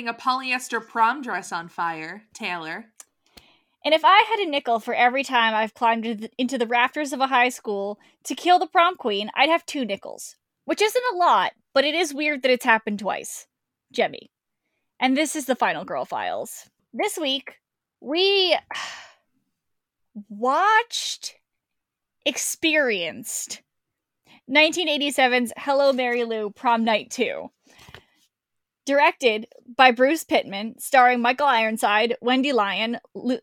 lighting a polyester prom dress on fire, Taylor. And if I had a nickel for every time I've climbed into the rafters of a high school to kill the prom queen, I'd have two nickels. Which isn't a lot, but it is weird that it's happened twice. Jemmy. And this is the Final Girl Files. This week, we watched, experienced 1987's Hello Mary Lou Prom Night 2. Directed by Bruce Pittman, starring Michael Ironside, Wendy Lyon, Lu-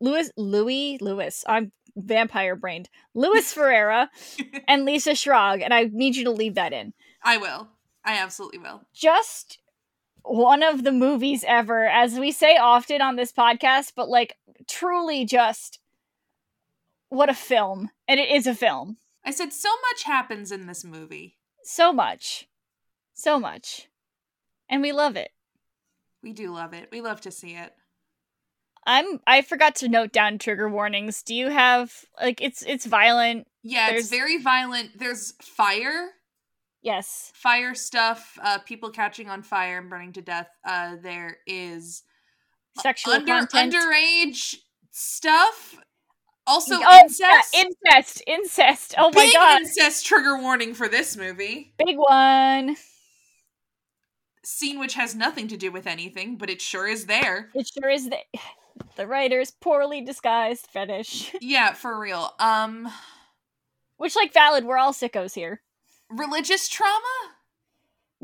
Louis Louis Lewis. I'm vampire brained. Louis Ferreira and Lisa Schrag, and I need you to leave that in. I will. I absolutely will. Just one of the movies ever, as we say often on this podcast, but like truly just what a film. And it is a film. I said so much happens in this movie. So much. So much. And we love it. We do love it. We love to see it. I'm I forgot to note down trigger warnings. Do you have like it's it's violent? Yeah, There's- it's very violent. There's fire, Yes. fire stuff, uh people catching on fire and burning to death. Uh there is Sexual under content. underage stuff. Also oh, incest. yeah, incest. Incest. Oh my Big god. incest trigger warning for this movie. Big one. Scene which has nothing to do with anything, but it sure is there. It sure is the the writer's poorly disguised fetish. Yeah, for real. Um Which like valid, we're all sickos here. religious trauma?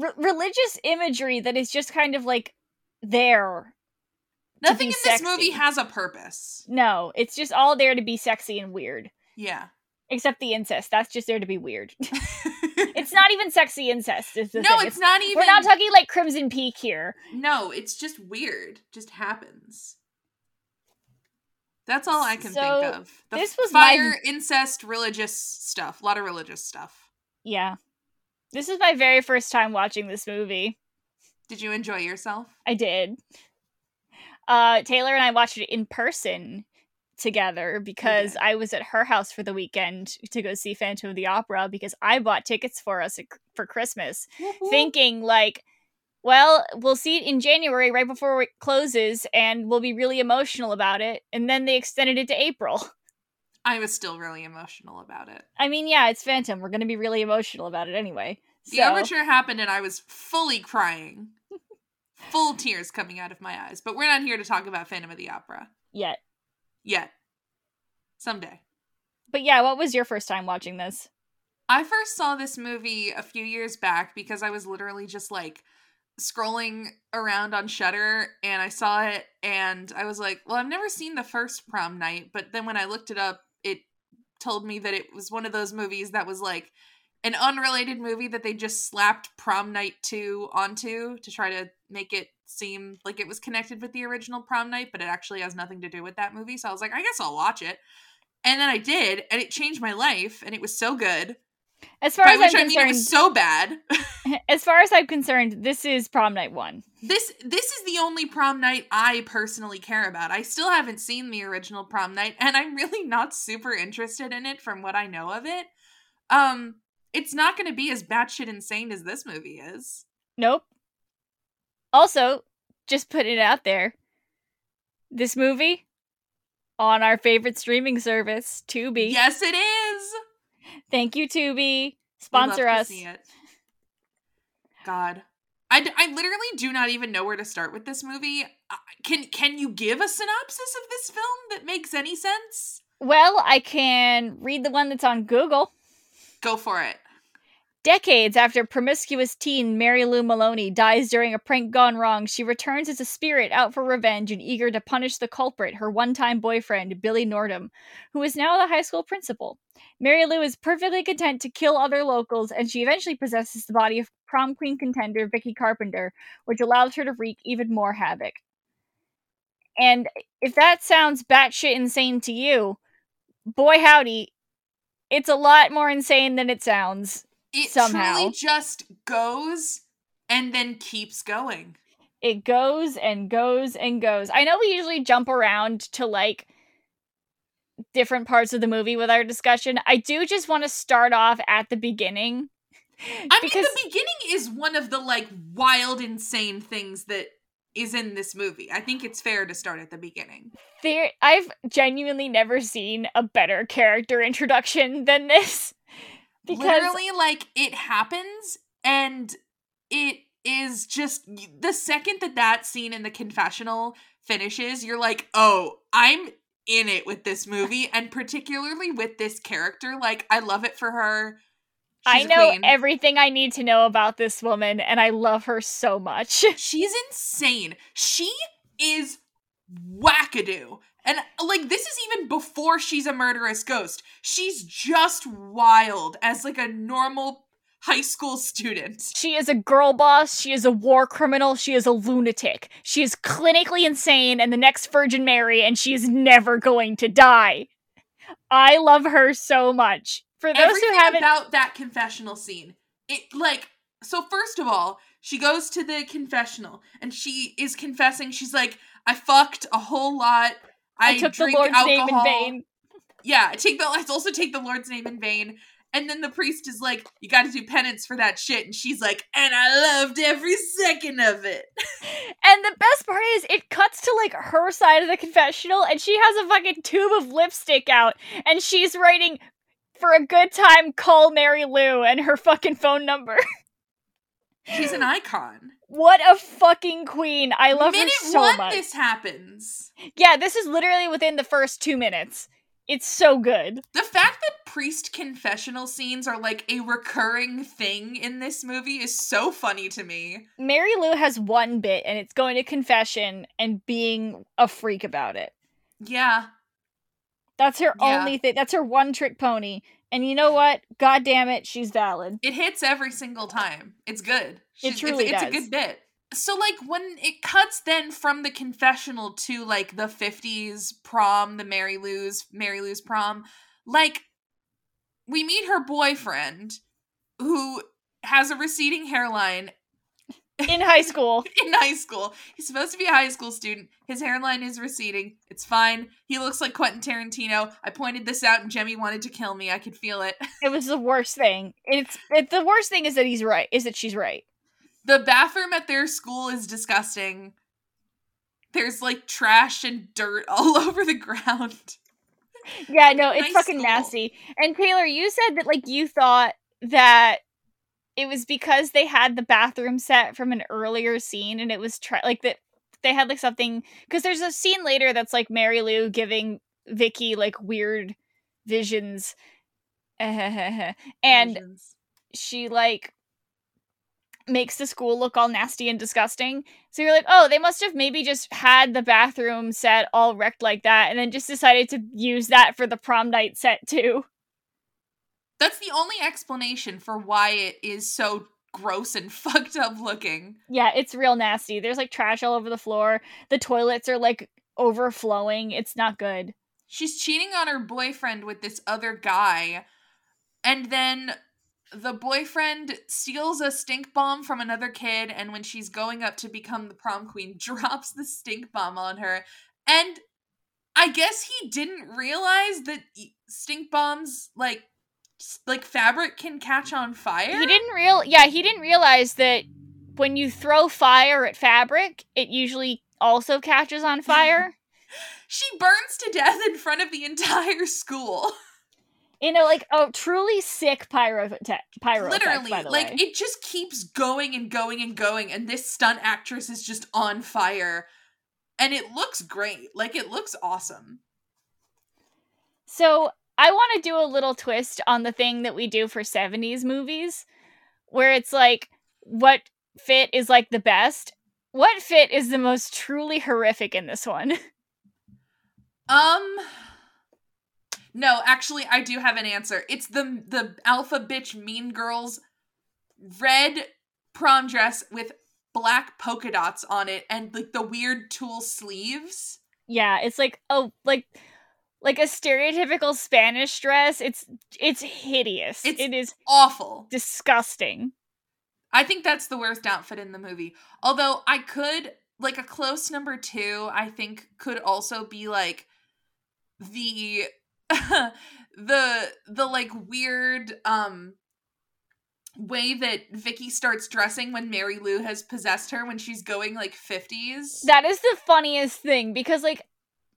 R- religious imagery that is just kind of like there. Nothing in this movie has a purpose. No, it's just all there to be sexy and weird. Yeah. Except the incest. That's just there to be weird. it's not even sexy incest. No, thing. it's not even We're not talking like Crimson Peak here. No, it's just weird. Just happens. That's all I can So, think of. The this was my- fire, incest, religious stuff. A lot of religious stuff. Yeah. This is my very first time watching this movie. Did you enjoy yourself? I did. Uh Taylor and I watched it in person together because did. I was at her house for the weekend to go see Phantom of the Opera because I bought tickets for us for Christmas thinking like well, we'll see it in January right before it closes and we'll be really emotional about it and then they extended it to April. I was still really emotional about it. I mean, yeah, it's Phantom. We're going to be really emotional about it anyway. The So, overture happened and I was fully crying. Full tears coming out of my eyes. But we're not here to talk about Phantom of the Opera yet. Yet. Someday. But yeah, what was your first time watching this? I first saw this movie a few years back because I was literally just like scrolling around on Shudder and I saw it and I was like, well, I've never seen the first prom night, but then when I looked it up, it told me that it was one of those movies that was like an unrelated movie that they just slapped prom night 2 onto to try to make it seem like it was connected with the original prom night, but it actually has nothing to do with that movie. So I was like, I guess I'll watch it. And then I did, and it changed my life, and it was so good. As far By as which I'm I mean it concerned, was so bad. as far as I'm concerned, this is prom night one. this this is the only prom night I personally care about. I still haven't seen the original prom night, and I'm really not super interested in it from what I know of it. Um, it's not going to be as batshit insane as this movie is. Nope. Also, just put it out there. This movie on our favorite streaming service, Tubi. Yes, it is. Thank you, Tubi. Sponsor us. see it. God, I, d- I literally do not even know where to start with this movie. Uh, Can can you give a synopsis of this film that makes any sense? Well, I can read the one that's on Google. Go for it. Decades after promiscuous teen Mary Lou Maloney dies during a prank gone wrong, she returns as a spirit out for revenge and eager to punish the culprit, her one time boyfriend, Billy Nordham, who is now the high school principal. Mary Lou is perfectly content to kill other locals, and she eventually possesses the body of prom queen contender Vicky Carpenter, which allows her to wreak even more havoc. And if that sounds batshit insane to you, boy howdy, it's a lot more insane than it sounds. It Somehow. truly just goes and then keeps going. it goes and goes and goes. I know we usually jump around to like different parts of the movie with our discussion. I do just want to start off at the beginning I Because- mean, the beginning is one of the like wild, insane things that is in this movie. I think it's fair to start at the beginning. there I've genuinely never seen a better character introduction than this. Because Literally, like it happens, and it is just the second that that scene in the confessional finishes, you're like, oh, I'm in it with this movie, and particularly with this character. Like, I love it for her. I She's a know everything I need to know about this woman and I love her so much. She's insane. She is wackadoo. And like this is even before she's a murderous ghost. She's just wild as like a normal high school student. She is a girl boss, she is a war criminal, she is a lunatic. She is clinically insane and the next Virgin Mary and she is never going to die. I love her so much. For those Everything who haven't about that confessional scene. It like so first of all, she goes to the confessional and she is confessing. She's like, I fucked a whole lot. I, I, took the drink Lord's name in alcohol." vain. Yeah, I take the I also take the Lord's name in vain. And then the priest is like, "You got to do penance for that shit," and she's like, "And I loved every second of it." And the best part is it cuts to like her side of the confessional and she has a fucking tube of lipstick out and she's writing for a good time call Mary Lou and her fucking phone number. She's an icon. What a fucking queen. I love Minute her so one, much. this happens. Yeah, this is literally within the first 2 minutes. It's so good. The fact that priest confessional scenes are like a recurring thing in this movie is so funny to me. Mary Lou has one bit and it's going to confession and being a freak about it. Yeah, That's her Yeah. only thing. That's her one trick pony. And you know what? God damn it, she's valid. it hits every single time. It's good. It truly it's, it's a good bit. So like when it cuts then from the confessional to like the 50s prom, the Mary Lou's Mary Lou's prom, like we meet her boyfriend who has a receding hairline In high school. in high school. He's supposed to be a high school student. His hairline is receding. It's fine. He looks like Quentin Tarantino. I pointed this out and Jemmy wanted to kill me. I could feel it. It was the worst thing. It's it, the worst thing is that he's right. Is that she's right. The bathroom at their school is disgusting. There's like trash and dirt all over the ground. Yeah, no, it's Nice fucking school. nasty. And Taylor, you said that like you thought that it was because they had the bathroom set from an earlier scene, and it was like that they had like something because there's a scene later that's like Mary Lou giving Vicky like weird visions, and Visions. she like makes the school look all nasty and disgusting. So you're like, oh, they must have maybe just had the bathroom set all wrecked like that and then just decided to use that for the prom night set too. That's the only explanation for why it is so gross and fucked up looking. Yeah, it's real nasty. There's like trash all over the floor. The toilets are like overflowing. It's not good. She's cheating on her boyfriend with this other guy, and then the boyfriend steals a stink bomb from another kid, and when she's going up to become the prom queen, drops the stink bomb on her. And I guess he didn't realize that stink bombs, like, like fabric can catch on fire. He didn't real yeah, he didn't realize that when you throw fire at fabric, it usually also catches on fire. She burns to death in front of the entire school. in a like a truly sick pyro pyro Literally, by the like way. it just keeps going and going and going, and this stunt actress is just on fire, and it looks great. Like it looks awesome. So I want to do a little twist on the thing that we do for 70s movies, where it's like, what fit is like the best? What fit is the most truly horrific in this one? Um, no, actually, I do have an answer. It's the the alpha bitch Mean Girls red prom dress with black polka dots on it and like the weird tulle sleeves. yeah, it's like oh, like like a stereotypical Spanish dress. It's it's hideous. It's- it is Awful. disgusting. I think that's the worst outfit in the movie. Although I could like a close number 2, I think could also be like the the the like weird um way that Vicky starts dressing when Mary Lou has possessed her when she's going like 50s. That is the funniest thing because like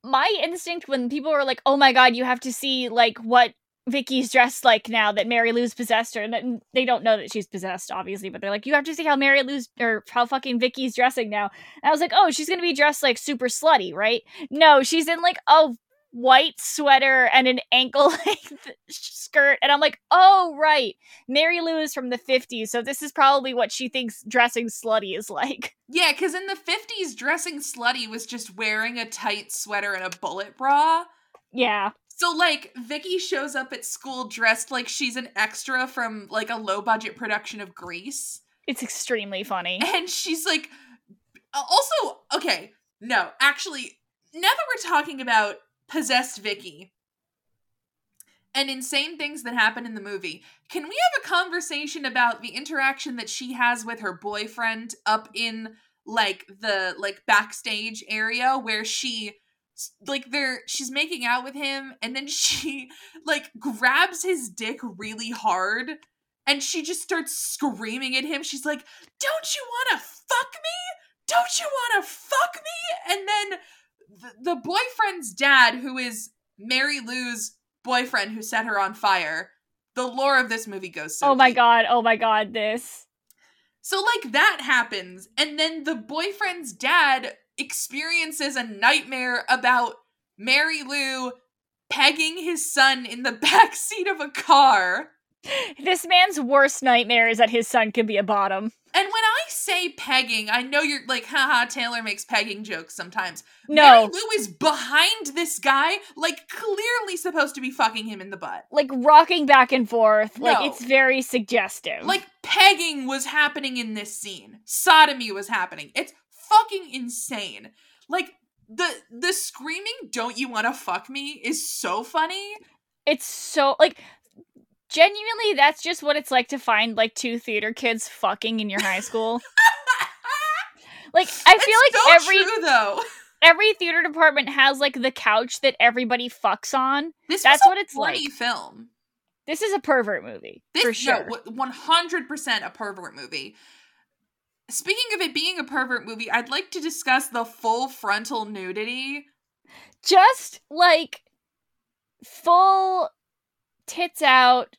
my instinct when people were like, "Oh my god, you have to see like what Vicky's dressed like now that Mary Lou's possessed her," and they don't know that she's possessed, obviously, but they're like, "You have to see how Mary Lou's or how fucking Vicky's dressing now." And I was like, "Oh, she's gonna be dressed like super slutty, right?" No, she's in like a white sweater and an ankle length skirt and i'm like oh right mary lou is from the 50s so this is probably what she thinks dressing slutty is like Yeah, because in the 50s, dressing slutty was just wearing a tight sweater and a bullet bra. yeah So, like, Vicky shows up at school dressed like she's an extra from like a low budget production of Grease. it's extremely funny And she's like, also, okay, no, actually, now that we're talking about possessed Vicky and insane things that happen in the movie, can we have a conversation about the interaction that she has with her boyfriend up in like the like backstage area where she like they're she's making out with him and then she like grabs his dick really hard and she just starts screaming at him. She's like, "Don't you want to fuck me? Don't you want to fuck me?" And then the, the boyfriend's dad, who is Mary Lou's boyfriend who set her on fire. The lore of this movie goes so oh my deep. god oh my god this So like that happens and then the boyfriend's dad experiences a nightmare about Mary Lou pegging his son in the back seat of a car. this man's worst nightmare is that his son can be a bottom And when I say pegging, I know you're like, haha, Taylor makes pegging jokes sometimes. no Mary Lou is behind this guy, like clearly supposed to be fucking him in the butt. like rocking back and forth like No. it's very suggestive Like pegging was happening in this scene. Sodomy was happening. It's fucking insane. Like the the screaming "Don't you want to fuck me?" is so funny. it's so like genuinely that's just what it's like to find like two theater kids fucking in your high school like i feel It's like so every true, though. every theater department has like the couch that everybody fucks on This That's what it's like. film. this is a pervert movie This for sure hundred percent a pervert movie. Speaking of it being a pervert movie, I'd like to discuss the full frontal nudity. just like full tits out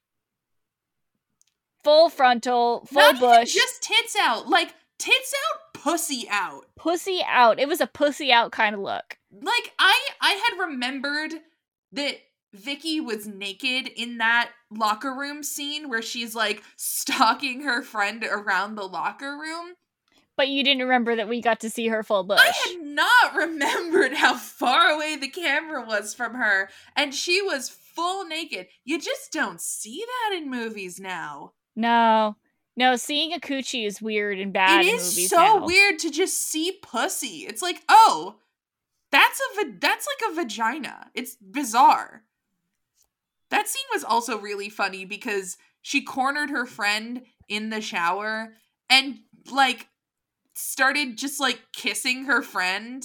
full frontal full Not bush just tits out, like tits out, pussy out. pussy out it was a pussy out kind of look like I I had remembered that Vicky was naked in that locker room scene where she's like stalking her friend around the locker room. but you didn't remember that we got to see her full bush I had not remembered how far away the camera was from her and she was full naked. You just don't see that in movies now. No, no, seeing a coochie is weird and bad. it is so now. weird to just see pussy. It's like, "Oh, that's a va- that's like a vagina." It's bizarre. That scene was also really funny because she cornered her friend in the shower and like started just like kissing her friend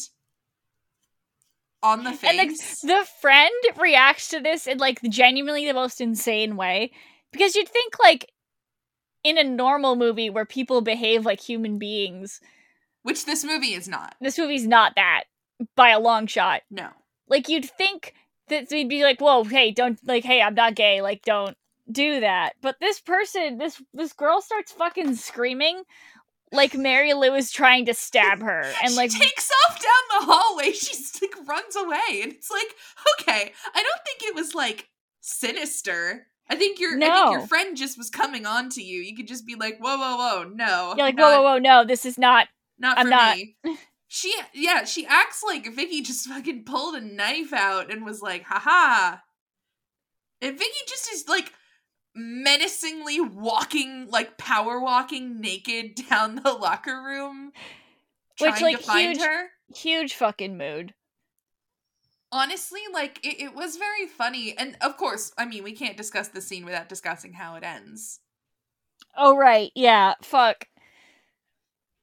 on the face. And like the friend reacts to this in like genuinely the most insane way because you'd think like in a normal movie where people behave like human beings, which this movie is not. this movie's not that by a long shot. No. Like you'd think that they'd be like, "Whoa, hey, don't like, hey, I'm not gay, like, don't do that." But this person, this this girl starts fucking screaming like Mary Lou is trying to stab her, and like takes off down the hallway. She's like runs away, and it's like, okay, I don't think it was like sinister. I think your I think your friend just was coming on to you. You could just be like, whoa, whoa, whoa, no, you're like, not, "Whoa, whoa, whoa, no, this is not." not I'm for not. me. She, yeah, she acts like Vicky just fucking pulled a knife out and was like, haha. And Vicky just is like menacingly walking, like power walking naked down the locker room, Which, like, to find huge- her. Huge fucking mood. Honestly like it, it was very funny and of course i mean we can't discuss the scene without discussing how it ends Oh right, yeah, fuck.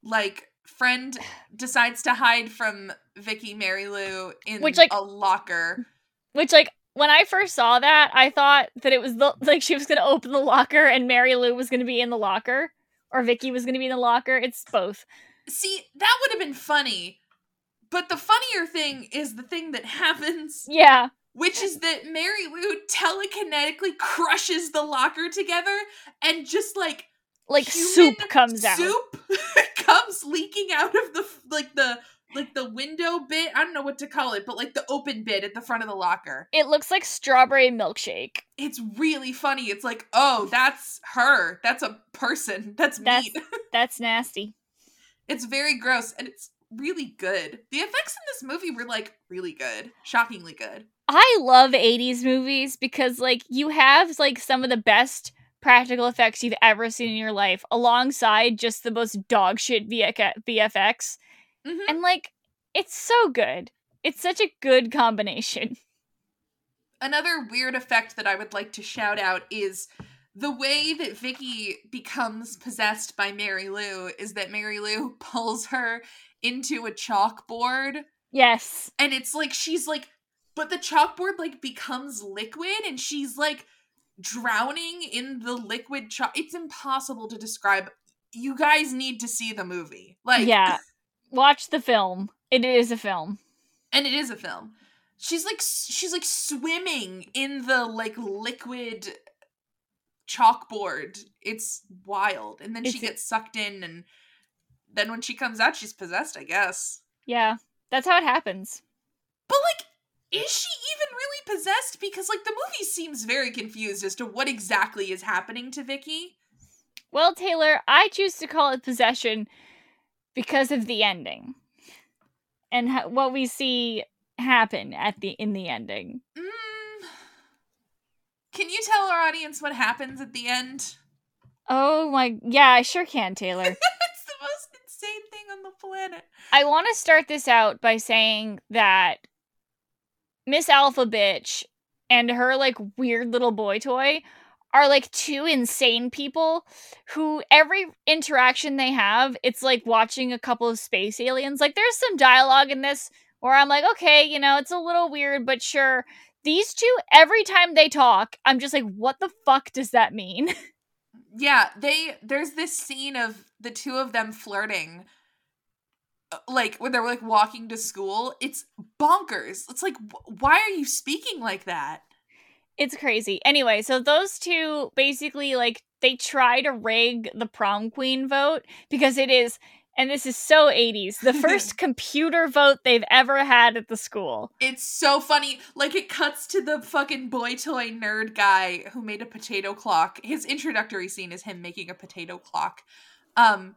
like friend decides to hide from vicky mary lou in Which, like- a locker Which like when I first saw that, I thought that it was the like she was gonna open the locker and Mary Lou was gonna be in the locker, or Vicky was gonna be in the locker. It's both. See, that would have been funny. But the funnier thing is the thing that happens, Yeah, which is that Mary Lou telekinetically crushes the locker together and just like like soup comes out. Soup comes leaking out of the like the like the window bit. I don't know what to call it, but like the open bit at the front of the locker. It looks like strawberry milkshake. It's really funny. It's like, oh, that's her. That's a person. That's, That's- meat. That's nasty. it's very gross and it's really good. The effects in this movie were like really good, shockingly good. I love 80s movies because like you have like some of the best practical effects you've ever seen in your life alongside just the most dog shit VFX. Mhm. And like it's so good. It's such a good combination. Another weird effect that I would like to shout out is the way that Vicky becomes possessed by Mary Lou is that Mary Lou pulls her into a chalkboard Yes. and it's like she's like but the chalkboard like becomes liquid and she's like drowning in the liquid chalk it's impossible to describe you guys need to see the movie like yeah. Watch the film. It is a film. and it is a film she's like she's like swimming in the like liquid chalkboard it's wild and then she gets sucked in and then when she comes out she's possessed i guess Yeah. That's how it happens. but like is she even really possessed because like the movie seems very confused as to what exactly is happening to vicky Well, Taylor, I choose to call it possession because of the ending and ha- what we see happen at the in the ending. mm. can you tell our audience what happens at the end Oh my, yeah, I sure can, Taylor. it's the most insane thing on the planet I want to start this out by saying that Miss Alpha Bitch and her like weird little boy toy are like two insane people who every interaction they have, it's like watching a couple of space aliens. Like there's some dialogue in this where I'm like, okay, you know, it's a little weird, but sure. These two, every time they talk, I'm just like, what the fuck does that mean? Yeah, they there's this scene of the two of them flirting uh, like when they're like walking to school. It's bonkers. It's like wh- why are you speaking like that? It's crazy. Anyway, so those two basically like they try to rig the prom queen vote because it is and this is so 80s, the first computer vote they've ever had at the school. It's so funny. Like it cuts to the fucking boy toy nerd guy who made a potato clock. His introductory scene is him making a potato clock. Um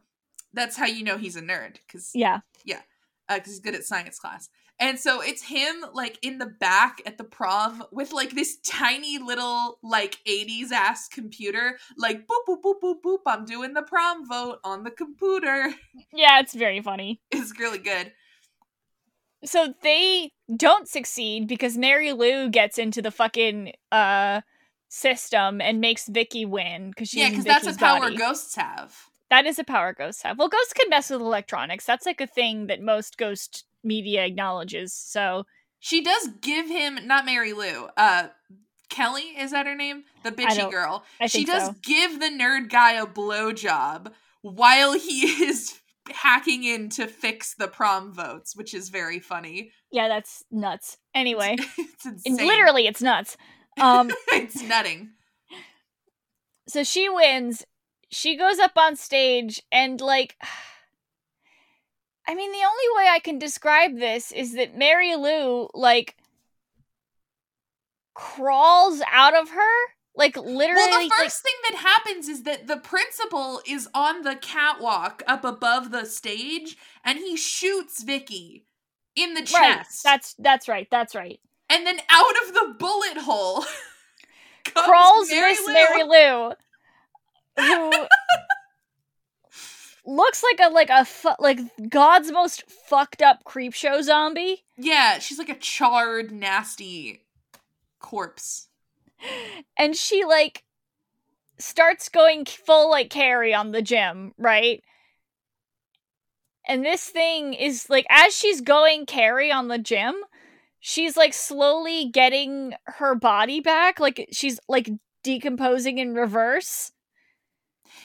that's how you know he's a nerd cuz Yeah. Yeah, because he's good at science class. And so it's him like in the back at the prom with like this tiny little like 80s ass computer, like boop boop boop boop boop. I'm doing the prom vote on the computer. Yeah, it's very funny. It's really good. So they don't succeed because Mary Lou gets into the fucking uh system and makes Vicky win because she's yeah, because that's a power body. ghosts have. That is a power ghosts have. Well, ghosts can mess with electronics. That's like a thing that most ghost media acknowledges. So She does give him not Mary Lou. Uh Kelly is that her name? The bitchy girl. She does so. give the nerd guy a blowjob while he is hacking in to fix the prom votes, which is very funny. Yeah, that's nuts. Anyway, it's insane. literally, it's nuts. Um, it's nutting. so she wins. She goes up on stage and like. I mean, the only way I can describe this is that Mary Lou like crawls out of her, like literally. Well, the like- first thing that happens is that the principal is on the catwalk up above the stage, and he shoots Vicky in the right, chest. that's that's right. That's right. and then out of the bullet hole crawls Mary Miss Lou. Mary Lou, who looks like a like a fu- like God's most fucked up creep show zombie, Yeah, she's like a charred, nasty corpse. and she like starts going full like Carrie on the gym, right? And this thing is like as she's going Carrie on the gym, she's like slowly getting her body back. Like she's like decomposing in reverse.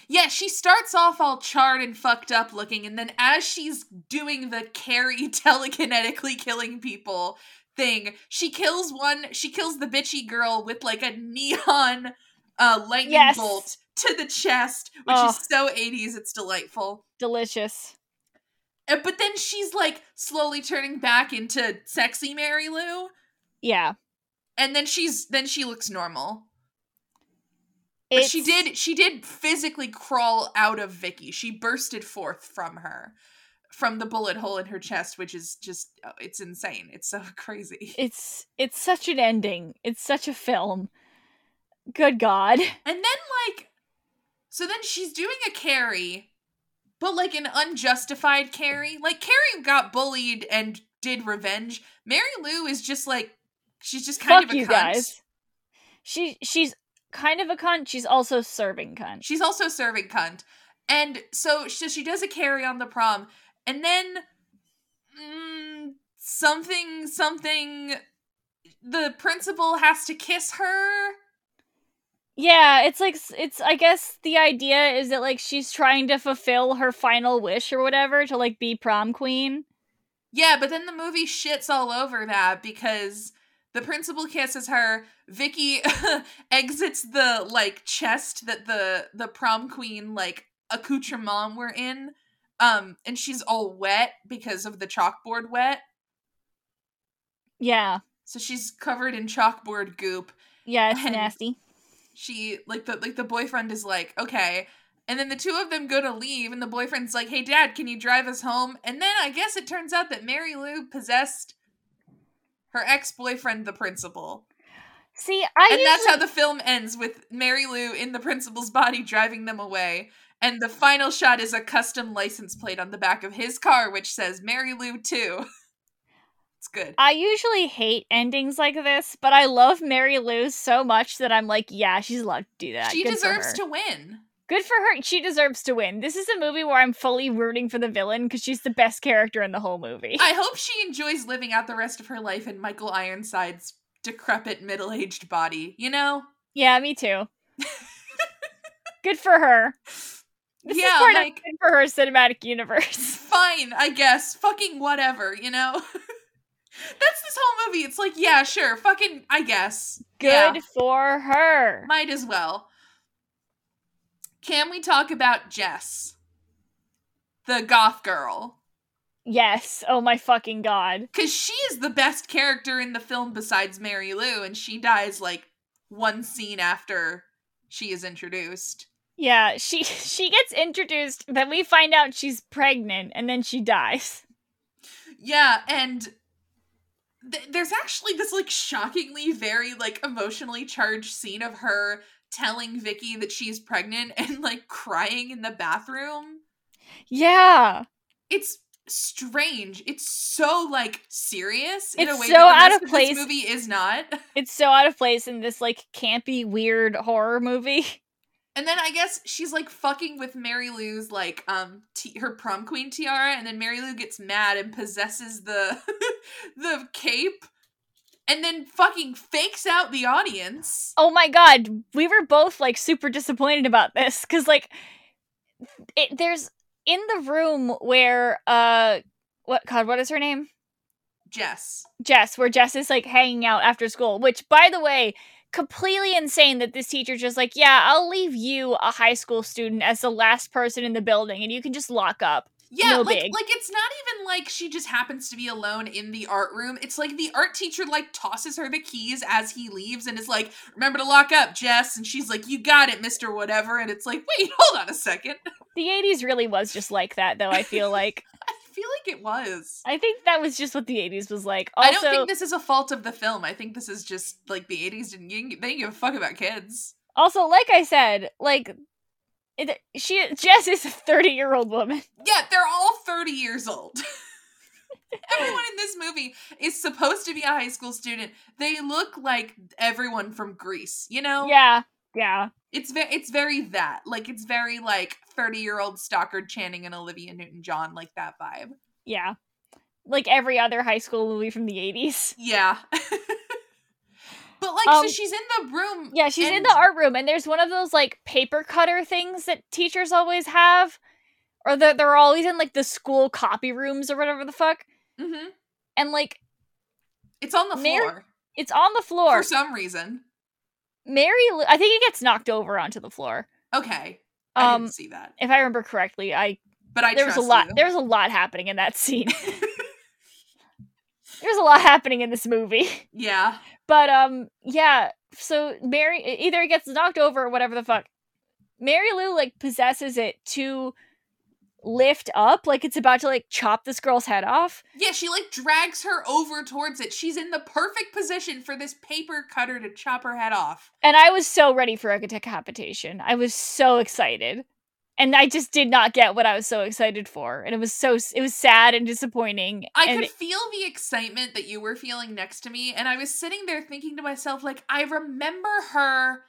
Yeah, she starts off all charred and fucked up looking, and then as she's doing the Carrie telekinetically killing people thing, she kills one, she kills the bitchy girl with like a neon uh lightning Yes. bolt to the chest, which Oh. is so 80s, it's delightful. Delicious. Uh, But then she's like slowly turning back into sexy Mary Lou, Yeah. and then she's then she looks normal. But she did she did physically crawl out of Vicky. She bursted forth from her from the bullet hole in her chest, which is just oh, it's insane. It's so crazy. It's it's such an ending. It's such a film. Good God. And then like so then she's doing a Carrie, but like an unjustified Carrie. Like Carrie got bullied and did revenge. Mary Lou is just like she's just kind Fuck of a you cunt. guys. She she's kind of a cunt. She's also serving cunt. She's also serving cunt. And so she, she does a Carrie on the prom, and then mm, something, something, the principal has to kiss her. Yeah, it's like it's I guess the idea is that like she's trying to fulfill her final wish or whatever to like be prom queen. Yeah, but then the movie shits all over that because the principal kisses her. Vicky exits the like chest that the the prom queen like accoutrement were in. Um, and she's all wet because of the chalkboard wet. Yeah. So she's covered in chalkboard goop. Yeah, it's nasty. She like the like the boyfriend is like, okay. And then the two of them go to leave and the boyfriend's like, "Hey dad, can you drive us home?" And then I guess it turns out that Mary Lou possessed her ex-boyfriend the principal. See, I and that's how the film ends with Mary Lou in the principal's body driving them away. And the final shot is a custom license plate on the back of his car which says Mary Lou 2. it's good. I usually hate endings like this, but I love Mary Lou so much that I'm like, yeah, she's allowed to do that. she Good deserves to win. Good for her. She deserves to win. This is a movie where I'm fully rooting for the villain because she's the best character in the whole movie. I hope she enjoys living out the rest of her life in Michael Ironside's decrepit middle-aged body. You know? yeah, me too. Good for her. This yeah, is part like of good for her cinematic universe. fine, I guess. Fucking whatever, you know? That's this whole movie. It's like, yeah, sure, fucking I guess. Good Yeah, for her. might as well. Can we talk about Jess? The goth girl. Yes. Oh my fucking god. Cause she is the best character in the film besides Mary Lou, and she dies like one scene after she is introduced. Yeah, she she gets introduced, then we find out she's pregnant, and then she dies. Yeah, and th- there's actually this like shockingly very like emotionally charged scene of her telling Vicky that she's pregnant and like crying in the bathroom. Yeah. It's strange. It's so like serious in a It's way so that out of of place. this movie is not. It's so out of place in this like campy, weird horror movie. And then I guess she's like fucking with Mary Lou's like um t- her prom queen tiara, and then Mary Lou gets mad and possesses the the cape, and then fucking fakes out the audience. Oh my god, we were both like super disappointed about this because like it, there's in the room where uh what god what is her name Jess. Jess where Jess is like hanging out after school which by the way completely insane that this teacher just like yeah I'll leave you a high school student as the last person in the building and you can just lock up Yeah, No like big. like it's not even like she just happens to be alone in the art room. It's like the art teacher like tosses her the keys as he leaves and is like, "Remember to lock up, Jess." And she's like, "You got it, Mister Whatever." And it's like, "Wait, hold on a second. the 80s really was just like that though I feel like I feel like it was. I think that was just what the 80s was like also I don't think this is a fault of the film. I think this is just like the '80s didn't they didn't give a fuck about kids. also like I said like it, she Jess is a 30 year old woman Yeah, they're all 30 years old. everyone in this movie is supposed to be a high school student. They look like everyone from Grease, you know? yeah yeah It's very it's very that. Like it's very like 30-year-old Stockard Channing and Olivia Newton-John like that vibe. Yeah. like every other high school movie from the 80s. Yeah. but like Um, so she's in the room. Yeah, she's in the art room, and there's one of those like paper cutter things that teachers always have, or that they're always in like the school copy rooms or whatever the fuck. Mhm. And like It's on the Mary- floor it's on the floor. for some reason. Mary, I think it gets knocked over onto the floor. Okay. I Um, didn't see that. if I remember correctly, I But I there was a lot. you. There was a lot happening in that scene. There's a lot happening in this movie. yeah. But um, yeah. So Mary either it gets knocked over or whatever the fuck. Mary Lou like possesses it to lift up, like it's about to like chop this girl's head off. Yeah, she like drags her over towards it. She's in the perfect position for this paper cutter to chop her head off. And I was so ready for a decapitation. I was so excited. And I just did not get what I was so excited for. And it was so it was sad and disappointing. I and could feel the excitement that you were feeling next to me, and I was sitting there thinking to myself, like, I remember her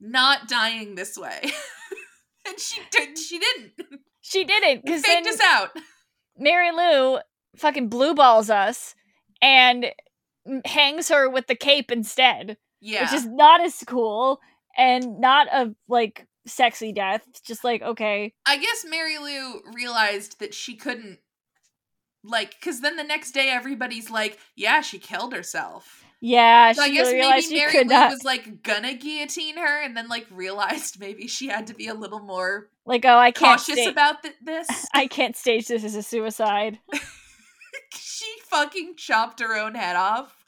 not dying this way. and she did she didn't. she didn't because Faked then us out. Mary Lou fucking blue balls us and hangs her with the cape instead, Yeah. which is not as cool and not a like sexy death. It's just like okay, I guess Mary Lou realized that she couldn't like because then the next day everybody's like, yeah, she killed herself. yeah. So I guess realized maybe she Mary Lou not. was like gonna guillotine her, and then like realized maybe she had to be a little more like oh, I can't cautious sta- about th- this. I can't stage this as a suicide. she fucking chopped her own head off.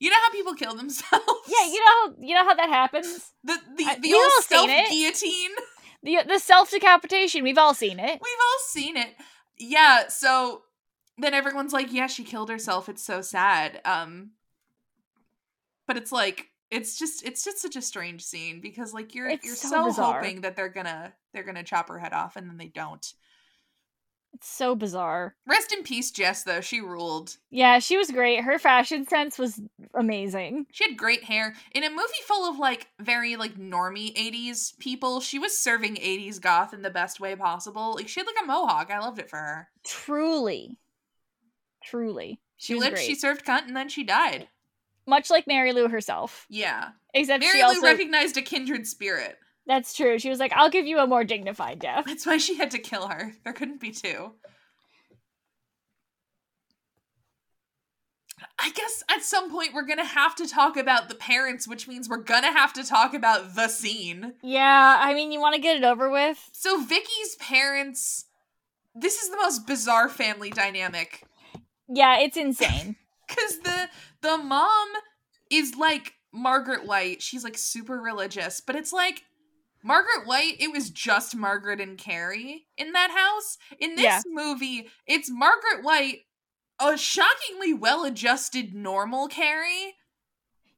You know how people kill themselves? Yeah, you know how you know how that happens. the the, I- the old self guillotine. The the self decapitation. We've all seen it. We've all seen it. Yeah, so then everyone's like, yeah, she killed herself. It's so sad. Um but it's like it's just it's just such a strange scene because like you're It's you're so so, hoping that they're gonna they're gonna chop her head off and then they don't. It's so bizarre. Rest in peace, Jess, though. She ruled. Yeah, she was great. Her fashion sense was amazing. She had great hair. In a movie full of like very like normy 80s people, she was serving 80s goth in the best way possible. Like she had like a mohawk. I loved it for her. Truly, truly, She, was lived, great. she served cunt, and then she died. much like Mary Lou herself. Yeah. Except Mary she Lou also recognized a kindred spirit. That's true. She was like, "I'll give you a more dignified death." That's why she had to kill her. There couldn't be two. I guess at some point we're gonna have to talk about the parents, which means we're gonna have to talk about the scene. Yeah, I mean, you want to get it over with? So Vicky's parents this is the most bizarre family dynamic Yeah, it's insane. cuz the the mom is like Margaret White. She's like super religious, but it's like Margaret White, it was just Margaret and Carrie in that house. In this Yeah. movie, it's Margaret White, a shockingly well-adjusted normal Carrie,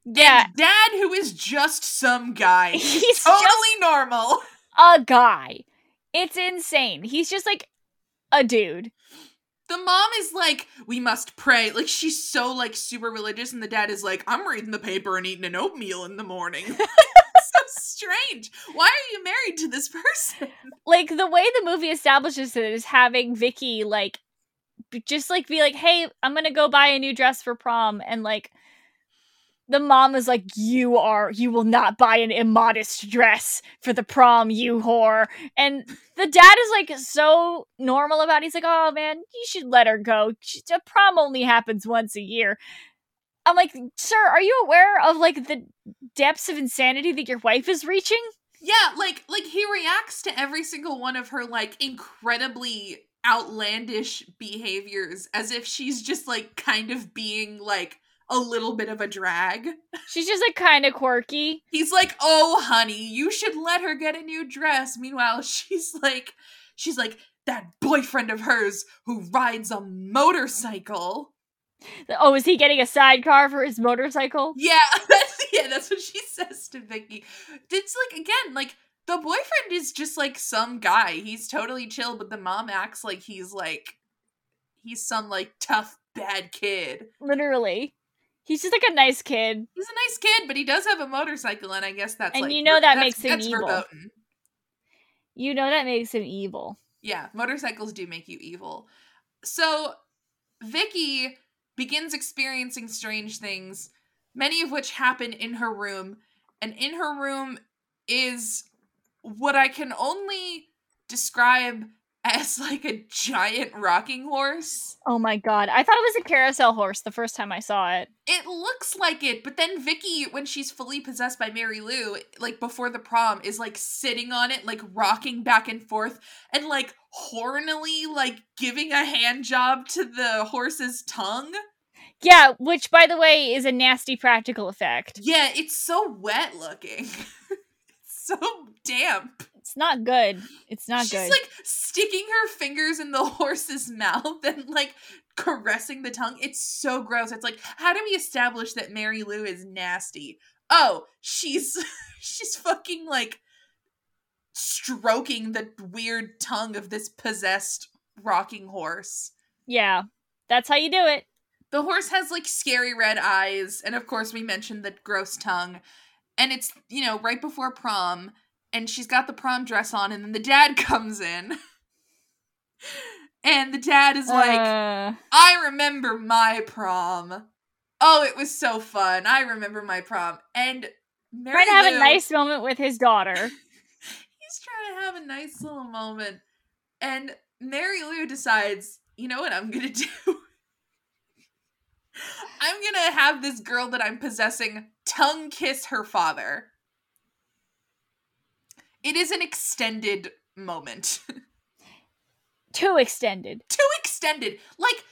yeah, dad who is just some guy. he's totally just normal. a guy. It's insane. He's just like a dude. The mom is like, we must pray. Like she's so like super religious, and the dad is like, I'm reading the paper and eating an oatmeal in the morning. strange. Why are you married to this person? Like the way the movie establishes it is having Vicky like just like be like, "Hey, I'm going to go buy a new dress for prom." And like the mom is like, "You are you will not buy an immodest dress for the prom, you whore." And the dad is like so normal about it. He's like, "Oh man, you should let her go. She, a prom only happens once a year." I'm like, "Sir, are you aware of like the depths of insanity that your wife is reaching?" Yeah, like like he reacts to every single one of her like incredibly outlandish behaviors as if she's just like kind of being like a little bit of a drag. She's just like kind of quirky. He's like, "Oh, honey, you should let her get a new dress." Meanwhile, she's like she's like that boyfriend of hers who rides a motorcycle. Oh, is he getting a sidecar for his motorcycle? Yeah, that's yeah, that's what she says to Vicky. It's like again, like the boyfriend is just like some guy. He's totally chill, but the mom acts like he's like he's some like tough bad kid. Literally. He's just like a nice kid. He's a nice kid, but he does have a motorcycle, and I guess that's And like you know that makes him evil. verboten. You know that makes him evil. Yeah, motorcycles do make you evil. So Vicky begins experiencing strange things, many of which happen in her room. And in her room is what I can only describe as like a giant rocking horse. Oh my god. I thought it was a carousel horse the first time I saw it. It looks like it, but then Vicky, when she's fully possessed by Mary Lou, like before the prom, is like sitting on it, like rocking back and forth, and like hornily like giving a hand job to the horse's tongue. Yeah, which by the way is a nasty practical effect. Yeah, it's so wet looking. so damp. It's not good. It's not She's good. She's like sticking her fingers in the horse's mouth and like caressing the tongue. It's so gross. It's like, how do we establish that Mary Lou is nasty? Oh, she's she's fucking like stroking the weird tongue of this possessed rocking horse. yeah. That's how you do it. The horse has like scary red eyes, and of course, we mentioned the gross tongue. And it's, you know, right before prom, and she's got the prom dress on, and then the dad comes in. and the dad is like, Uh, I remember my prom. Oh, it was so fun. I remember my prom. And Mary trying to have Lou- a nice moment with his daughter. he's trying to have a nice little moment. And Mary Lou decides, you know what I'm gonna do? I'm gonna have this girl that I'm possessing tongue kiss her father. It is an extended moment. Too extended. Too extended. Like,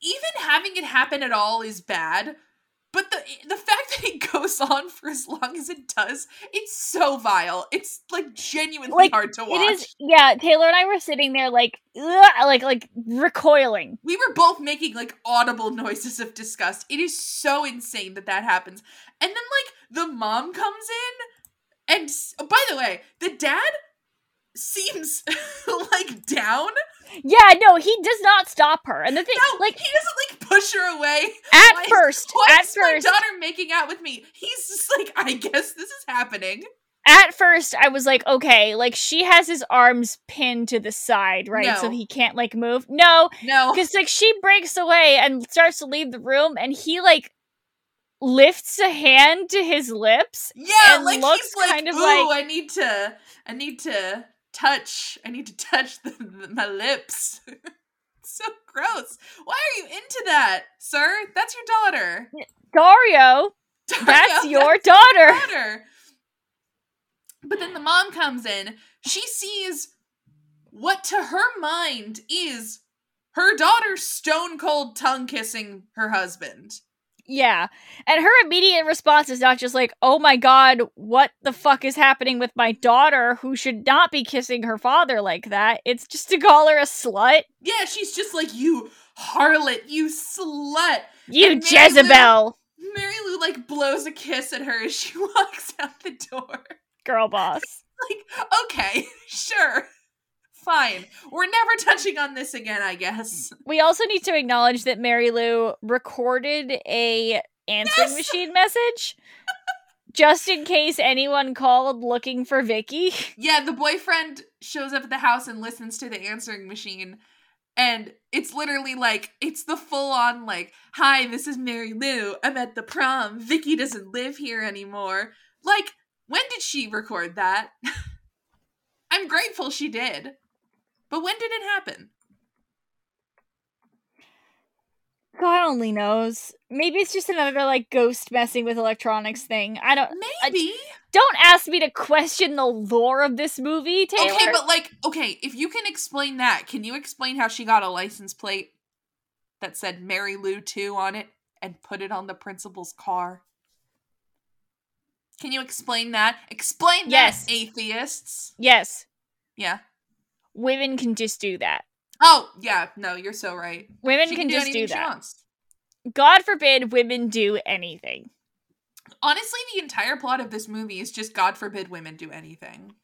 even having it happen at all is bad. But the the fact that it goes on for as long as it does, it's so vile. It's like genuinely Like, hard to watch. It is yeah, Taylor and I were sitting there like ugh, like like recoiling. We were both making like audible noises of disgust. It is so insane that that happens. And then like the mom comes in and oh, by the way, the dad seems like down. Yeah, no, he does not stop her. And the thing No, like he doesn't like push her away. at is- first, Why at is my first, daughter making out with me? He's just like, I guess this is happening. at first I was like, okay, like she has his arms pinned to the side, right? So he can't like move. No, No. because like she breaks away and starts to leave the room and he like lifts a hand to his lips. Yeah, and like looks he's like, kind of ooh, like- I need to, I need to touch, I need to touch the, the- my lips. so gross. Why are you into that, sir? That's your daughter. Dario, Dario, that's your that's daughter. daughter. But then the mom comes in. She sees what to her mind is her daughter stone cold tongue kissing her husband. Yeah. And her immediate response is not just like, oh my god, what the fuck is happening with my daughter who should not be kissing her father like that? It's just to call her a slut. Yeah, she's just like, you harlot, you slut. You And Mary Lou- Jezebel, Mary Lou like blows a kiss at her as she walks out the door. girl boss. Like, okay, sure. Fine. We're never touching on this again, I guess. We also need to acknowledge that Mary Lou recorded a answering Yes! machine message just in case anyone called looking for Vicky. Yeah, the boyfriend shows up at the house and listens to the answering machine. And it's literally like, it's the full on, like, hi, this is Mary Lou. I'm at the prom. Vicky doesn't live here anymore. Like, when did she record that? I'm grateful she did. But when did it happen? God only knows. Maybe it's just another like ghost messing with electronics thing. I don't Maybe. don't ask me to question the lore of this movie, Taylor. Okay, but like, okay, if you can explain that, can you explain how she got a license plate that said Mary Lou 2 on it and put it on the principal's car? Can you explain that? Explain Yes. that, atheists. yes, Yeah. Women can just do that. Oh, yeah, no, you're so right. Women she can, just do she that. God forbid women do anything. Honestly, the entire plot of this movie is just God forbid women do anything.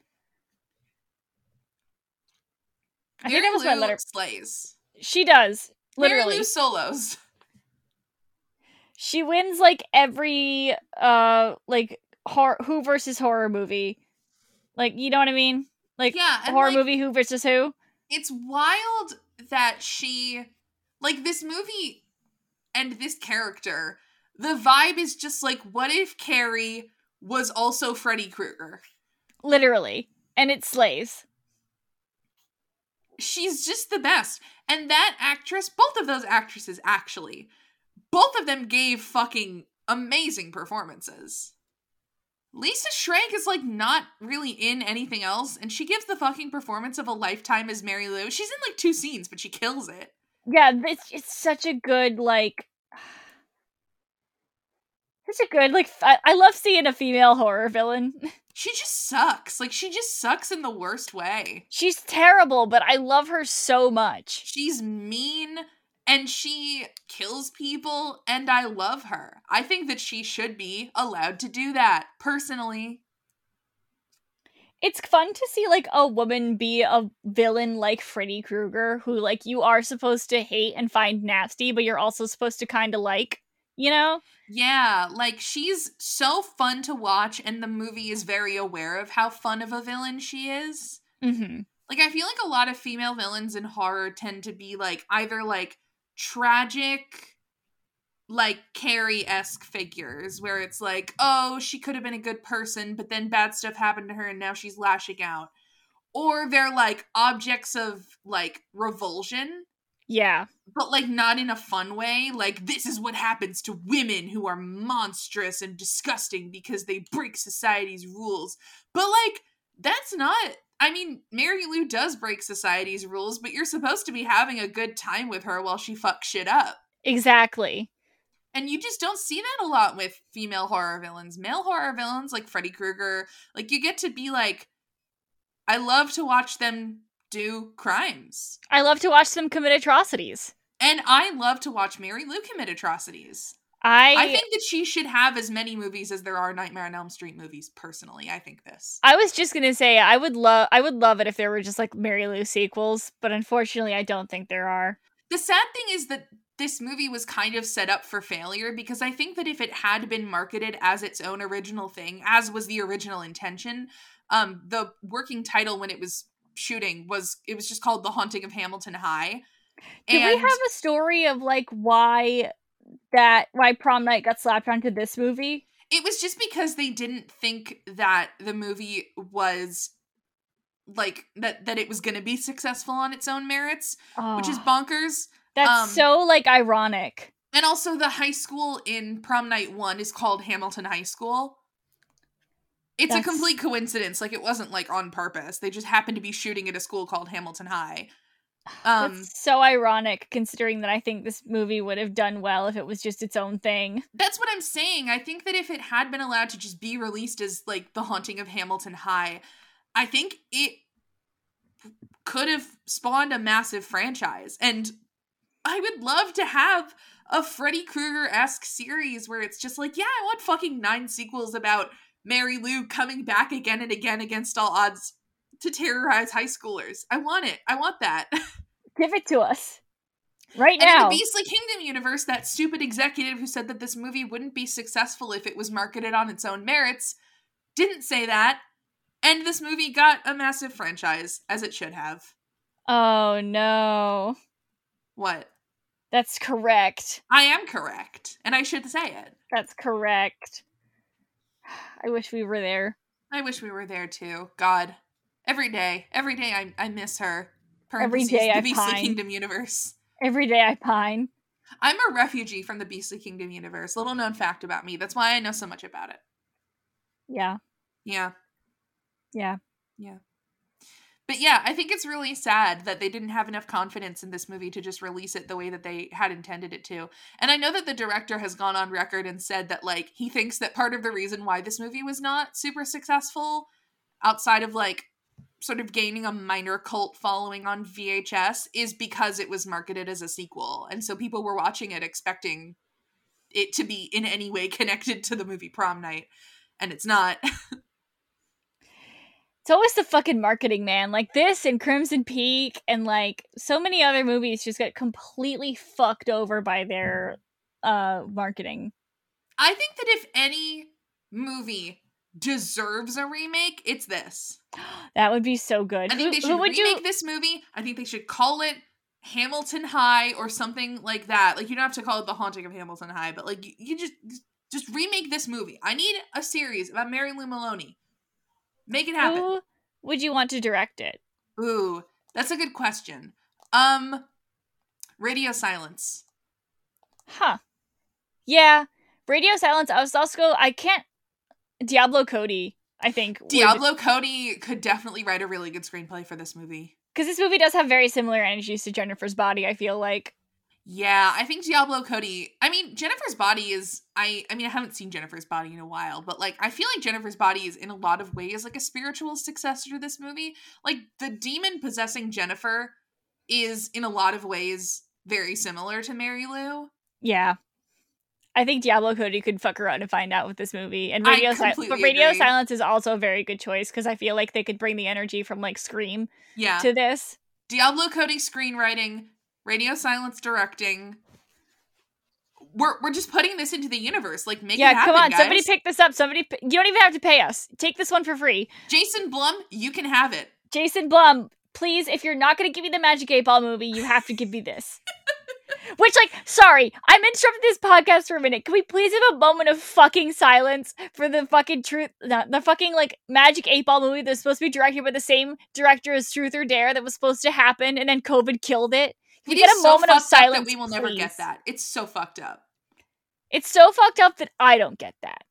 I Mary think that was my letter. slays. She does Mary literally. Lou solos. She wins like every uh like hor- who versus horror movie. Like you know what I mean? Like Yeah, horror like, movie who versus who? it's wild that she like this movie and this character, the vibe is just like, what if Carrie was also Freddy Krueger? Literally. And it slays. She's just the best. And that actress, both of those actresses actually, both of them gave fucking amazing performances. Lisa Schrage is like not really in anything else, and she gives the fucking performance of a lifetime as Mary Lou. She's in like two scenes, but she kills it. Yeah, it's it's such a good like such a good like I, I love seeing a female horror villain. She just sucks. Like she just sucks in the worst way. She's terrible, but I love her so much. She's mean and she kills people and I love her. I think that she should be allowed to do that personally. It's fun to see like a woman be a villain like Freddy Krueger who like you are supposed to hate and find nasty but you're also supposed to kind of like, you know? Yeah, like she's so fun to watch and the movie is very aware of how fun of a villain she is. Mhm. Like I feel like a lot of female villains in horror tend to be like either like tragic like Carrie-esque figures where it's like, oh, she could have been a good person, but then bad stuff happened to her and now she's lashing out. Or they're like objects of like revulsion, Yeah. but like not in a fun way. Like this is what happens to women who are monstrous and disgusting because they break society's rules. But like that's not I mean, Mary Lou does break society's rules, but you're supposed to be having a good time with her while she fucks shit up. Exactly. And you just don't see that a lot with female horror villains. Male horror villains like Freddy Krueger, like you get to be like, I love to watch them do crimes. I love to watch them commit atrocities. And I love to watch Mary Lou commit atrocities. I I think that she should have as many movies as there are Nightmare on Elm Street movies, personally. I think this. I was just gonna say I would love I would love it if there were just like Mary Lou sequels, but unfortunately I don't think there are. The sad thing is that this movie was kind of set up for failure because I think that if it had been marketed as its own original thing, as was the original intention, um, the working title when it was shooting was it was just called The Haunting of Hamilton High. Do we have a story of like why that why prom night got slapped onto this movie? it was just because they didn't think that the movie was like that that it was going to be successful on its own merits, which is Oh, bonkers. that's um, so like ironic. And also, the high school in Prom Night 1 is called Hamilton High School. It's That's- a complete coincidence. Like, it wasn't like on purpose. They just happened to be shooting at a school called Hamilton High. Um, That's so ironic considering that I think this movie would have done well if it was just its own thing. that's what I'm saying. I think that if it had been allowed to just be released as like The Haunting of Hamilton High, I think it could have spawned a massive franchise. And I would love to have a Freddy Krueger esque series where it's just like, yeah, I want fucking nine sequels about Mary Lou coming back again and again against all odds to terrorize high schoolers. I want it. I want that. Give it to us. Right And in now. the Beastly Kingdom universe, that stupid executive who said that this movie wouldn't be successful if it was marketed on its own merits didn't say that. And this movie got a massive franchise, as it should have. oh no. What? That's correct. I am correct, and I should say it. That's correct. I wish we were there. I wish we were there too. God. Every day. Every day I, I miss her. Every day the I Beastly pine. Kingdom universe. Every day I pine. I'm a refugee from the Beastly Kingdom universe. Little known fact about me. That's why I know so much about it. Yeah. Yeah. Yeah. Yeah. But yeah, I think it's really sad that they didn't have enough confidence in this movie to just release it the way that they had intended it to. And I know that the director has gone on record and said that like he thinks that part of the reason why this movie was not super successful outside of like sort of gaining a minor cult following on VHS is because it was marketed as a sequel. And so people were watching it expecting it to be in any way connected to the movie Prom Night. And it's not. It's always the fucking marketing, man. Like this and Crimson Peak and like so many other movies just get completely fucked over by their uh marketing. I think that if any movie deserves a remake, it's this. That would be so good. I think they who should remake you this movie. I think they should call it Hamilton High or something like that. Like you don't have to call it The Haunting of Hamilton High, but like you, you just just remake this movie. I need a series about Mary Lou Maloney. Make it happen. Who would you want to direct it? Ooh, that's a good question. Um, Radio Silence. Huh. Yeah. Radio Silence. I was also. I can't. Diablo Cody. I think would- Diablo Cody could definitely write a really good screenplay for this movie. because this movie does have very similar energies to Jennifer's Body. I feel like. Yeah, I think Diablo Cody. I mean, Jennifer's Body is. I. I mean, I haven't seen Jennifer's Body in a while, but like, I feel like Jennifer's Body is in a lot of ways like a spiritual successor to this movie. Like, the demon possessing Jennifer is in a lot of ways very similar to Mary Lou. Yeah. I think Diablo Cody could fuck around and find out with this movie. And Radio Silence, but Radio agree. Silence is also a very good choice because I feel like they could bring the energy from like Scream Yeah, to this. Diablo Cody screenwriting, Radio Silence directing. We're we're just putting this into the universe. Like, make yeah, it happen, come on, guys. somebody pick this up. Somebody, p- you don't even have to pay us. Take this one for free. Jason Blum, you can have it. Jason Blum, please, if you're not going to give me the Magic 8 Ball movie, you have to give me this. Which, like, sorry, I'm interrupting this podcast for a minute. Can we please have a moment of fucking silence for the fucking truth, the, the fucking, like, Magic 8 Ball movie that's supposed to be directed by the same director as Truth or Dare that was supposed to happen and then COVID killed it? Can we It get a so moment of silence? that we will never please? get that. It's so fucked up. It's so fucked up that I don't get that.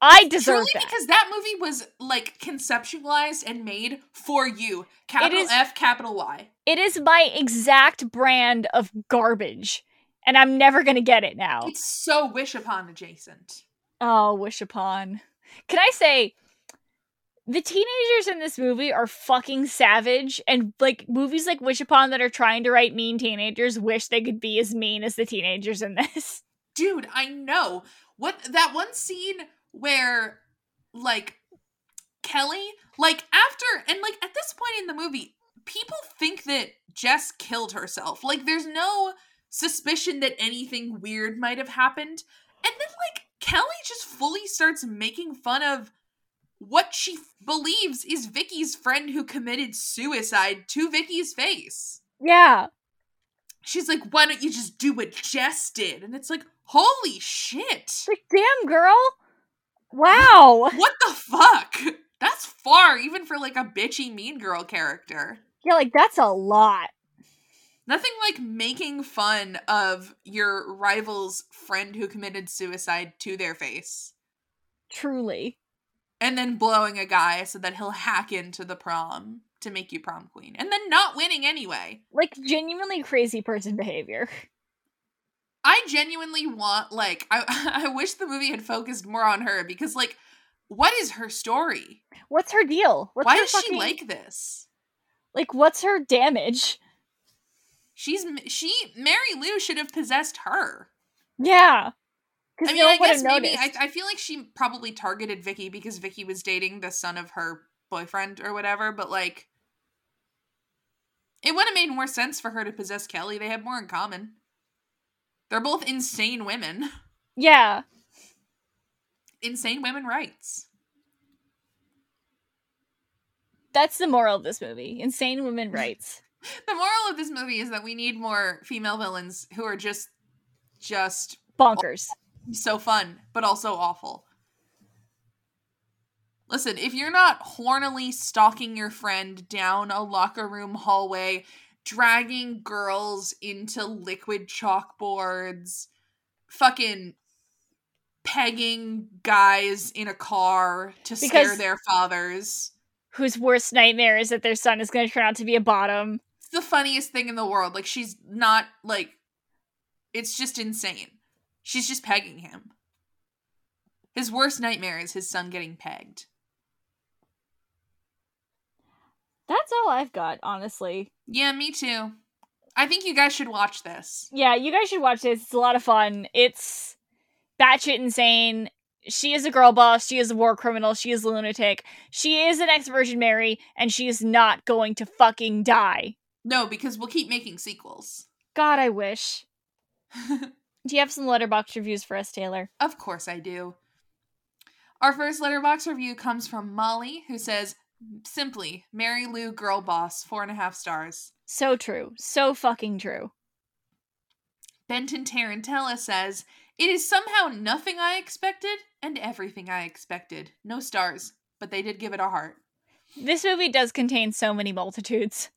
I deserve Truly, that. because that movie was like conceptualized and made for you. Capital is- F, capital Y. it is my exact brand of garbage, and I'm never gonna get it now. It's so wish upon adjacent. Oh, wish upon. Can I say the teenagers in this movie are fucking savage and like movies like Wish Upon that are trying to write mean teenagers wish they could be as mean as the teenagers in this. Dude, I know. What that one scene where like Kelly, like after and like at this point in the movie, people think that Jess killed herself. Like there's no suspicion that anything weird might have happened. And then like Kelly just fully starts making fun of what she f- believes is Vicky's friend who committed suicide to Vicky's face. Yeah. She's like, "Why don't you just do what Jess did?" And it's like, "Holy shit." Like, damn girl. Wow. What the fuck? That's far, even for like a bitchy mean girl character. yeah, like that's a lot. Nothing like making fun of your rival's friend who committed suicide to their face Truly. and then blowing a guy so that he'll hack into the prom to make you prom queen and then not winning anyway. Like genuinely crazy person behavior. I genuinely want like I I wish the movie had focused more on her because like what is her story? What's her deal? What's Why her is she like this? like what's her damage? She's she Mary Lou should have possessed her. Yeah. I mean, no I guess maybe I. I feel like she probably targeted Vicky because Vicky was dating the son of her boyfriend or whatever, but like it would have made more sense for her to possess Kelly. They had more in common. They're both insane women. yeah. Insane women rights. That's the moral of this movie. Insane women rights. The moral of this movie is that we need more female villains who are just just Bonkers. so fun, but also awful. Listen, if you're not hornily stalking your friend down a locker room hallway, dragging girls into liquid chalkboards, fucking pegging guys in a car to scare their fathers, Whose worst nightmare is that their son is going to turn out to be a bottom. it's the funniest thing in the world. Like, she's not, like, it's just insane. She's just pegging him. His worst nightmare is his son getting pegged. That's all I've got, honestly. Yeah, me too. I think you guys should watch this. Yeah, you guys should watch this. It's a lot of fun. It's batshit insane. She is a girl boss. She is a war criminal. She is a lunatic. She is the next Virgin Mary, and she is not going to fucking die. No, because we'll keep making sequels. God, I wish. Do you have some Letterboxd reviews for us, Taylor? of course I do. Our first Letterboxd review comes from Molly, who says, simply, Mary Lou Girl Boss, four and a half stars. So true. So fucking true. Benton Tarantella says, It is somehow nothing I expected and everything I expected. No stars, but they did give it a heart. This movie does contain so many multitudes.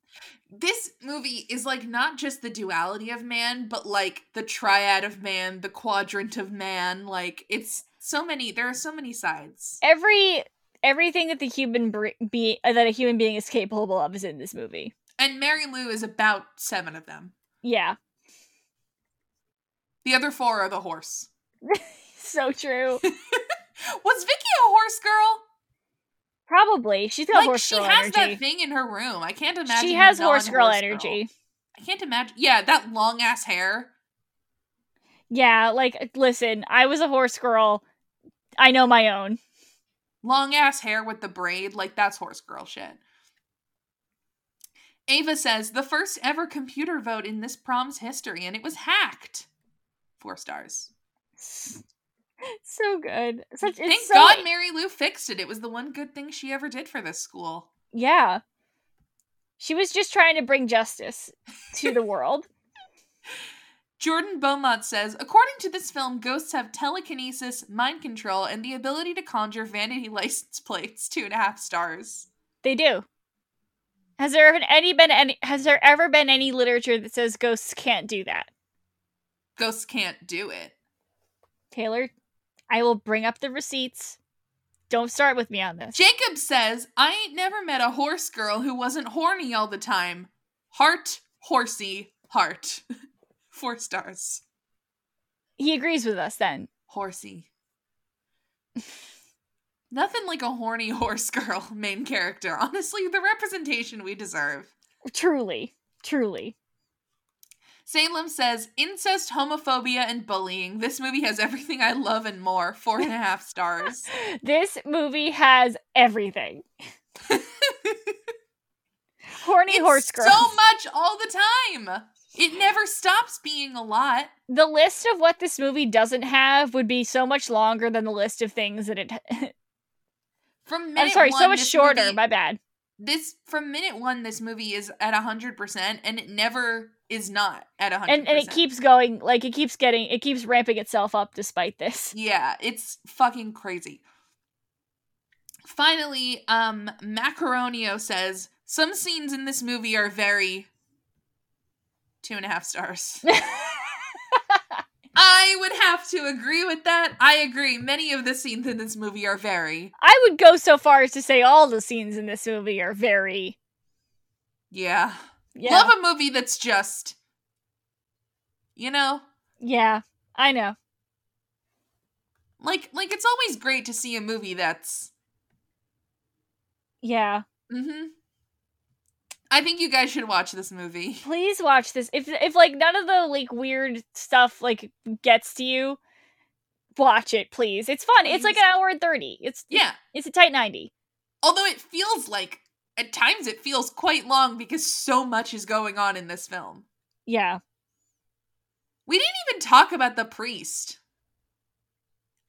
This movie is like not just the duality of man, but like the triad of man, the quadrant of man. Like it's so many. There are so many sides. Every everything that the human bre- be uh, that a human being is capable of is in this movie. And Mary Lou is about seven of them. Yeah, The other four are the horse. so true. Was Vicky a horse girl? Probably she's got like horse she girl has energy. that thing in her room. I can't imagine. She has horse girl energy. I can't imagine. Yeah, that long ass hair. Yeah, like listen, I was a horse girl. I know my own. Long ass hair with the braid like that's horse girl shit ava says the first ever computer vote in this prom's history and it was hacked four stars So good. Such thank so, god mary lou fixed it it was the one good thing she ever did for this school Yeah. She was just trying to bring justice to the world. jordan beaumont says according to this film ghosts have telekinesis mind control and the ability to conjure vanity license plates two and a half stars They do. Has there any been any has there ever been any literature that says ghosts can't do that? ghosts can't do it Taylor, I will bring up the receipts. Don't start with me on this. Jacob says, I ain't never met a horse girl who wasn't horny all the time. Heart, horsey, heart. Four stars. he agrees with us then. Horsey. Nothing like a horny horse girl main character. Honestly, the representation we deserve. Truly. Truly. Salem says, incest, homophobia, and bullying. This movie has everything I love and more. Four and a half stars. This movie has everything. Horny It's horse girl. so much all the time. It never stops being a lot. the list of what this movie doesn't have would be so much longer than the list of things that it From minute I'm sorry, so one, much this shorter, movie- my bad. this from minute one, this movie is at hundred percent, and it never is not at hundred. And and it keeps going like it keeps getting it keeps ramping itself up despite this. Yeah, it's fucking crazy. Finally, um, Macaronio says some scenes in this movie are very two and a half stars. I would have to agree with that. I agree. Many of the scenes in this movie are very, I would go so far as to say all the scenes in this movie are very yeah. yeah. Love a movie that's just, you know, Yeah, I know. like like it's always great to see a movie that's Yeah. mm-hmm. I think you guys should watch this movie. Please watch this. If if like none of the like weird stuff like gets to you, watch it, please. It's fun. It's like an hour and 30. It's Yeah. it's a tight 90. Although it feels like at times it feels quite long because so much is going on in this film. Yeah. We didn't even talk about the priest.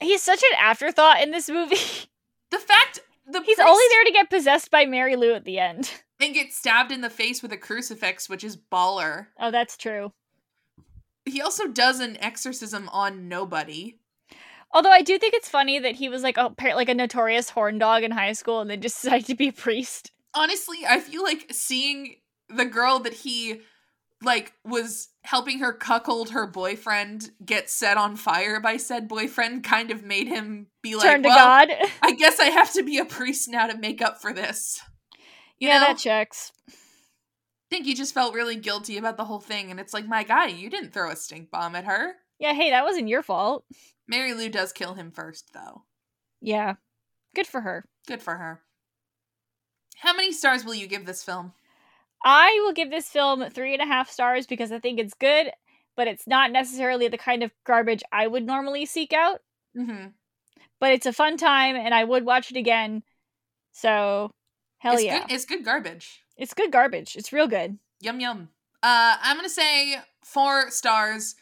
He's such an afterthought in this movie. The fact the He's priest only there to get possessed by Mary Lou at the end. And get stabbed in the face with a crucifix, which is baller. Oh, that's true. He also does an exorcism on nobody. Although I do think it's funny that he was like a like a notorious horn dog in high school and then just decided to be a priest. honestly, I feel like seeing the girl that he like was helping her cuckold her boyfriend get set on fire by said boyfriend kind of made him be like, Turn to well, God. I guess I have to be a priest now to make up for this. You yeah, know, that checks. I think he just felt really guilty about the whole thing, and it's like, my guy, you didn't throw a stink bomb at her. Yeah, hey, that wasn't your fault. Mary Lou does kill him first, though. Yeah. Good for her. Good for her. How many stars will you give this film? I will give this film three and a half stars because I think it's good, but it's not necessarily the kind of garbage I would normally seek out. Mm-hmm. But it's a fun time and I would watch it again. So, hell it's yeah. Good, it's good garbage. It's good garbage. It's real good. Yum yum. Uh, I'm gonna say four stars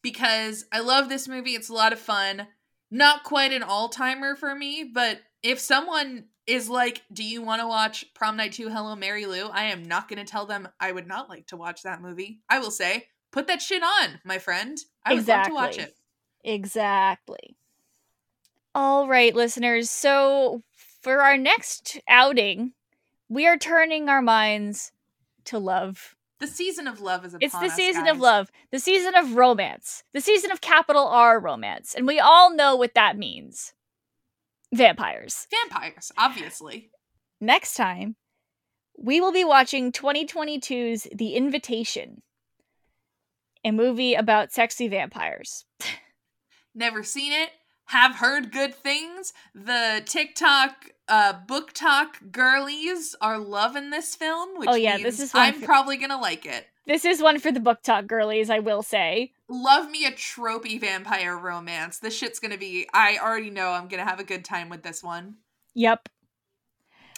because I love this movie. It's a lot of fun. Not quite an all timer for me, but if someone is like, do you want to watch Prom Night 2 Hello Mary Lou? I am not going to tell them I would not like to watch that movie. I will say, put that shit on, my friend. I exactly. would love to watch it. Exactly. All right, listeners. So for our next outing, we are turning our minds to love. The season of love is upon It's the us, season guys. of love, the season of romance, the season of capital R romance, and we all know what that means. Vampires. Vampires, obviously. Next time, we will be watching 2022's The Invitation, a movie about sexy vampires. Never seen it. Have heard good things. The TikTok uh BookTok girlies are loving this film, which Oh, yeah, this is I'm for- probably gonna like it. This is one for the BookTok girlies, I will say. Love me a tropey vampire romance. This shit's gonna be I already know I'm gonna have a good time with this one. Yep.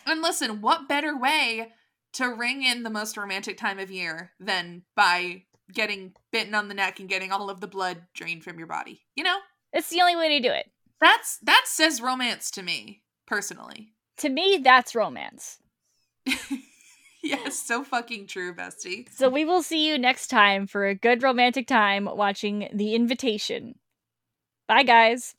And listen, what better way to ring in the most romantic time of year than by getting bitten on the neck and getting all of the blood drained from your body? You know? It's the only way to do it. That's that says romance to me, personally. To me, that's romance. yes, so fucking true, bestie. So we will see you next time for a good romantic time watching The Invitation. Bye, guys.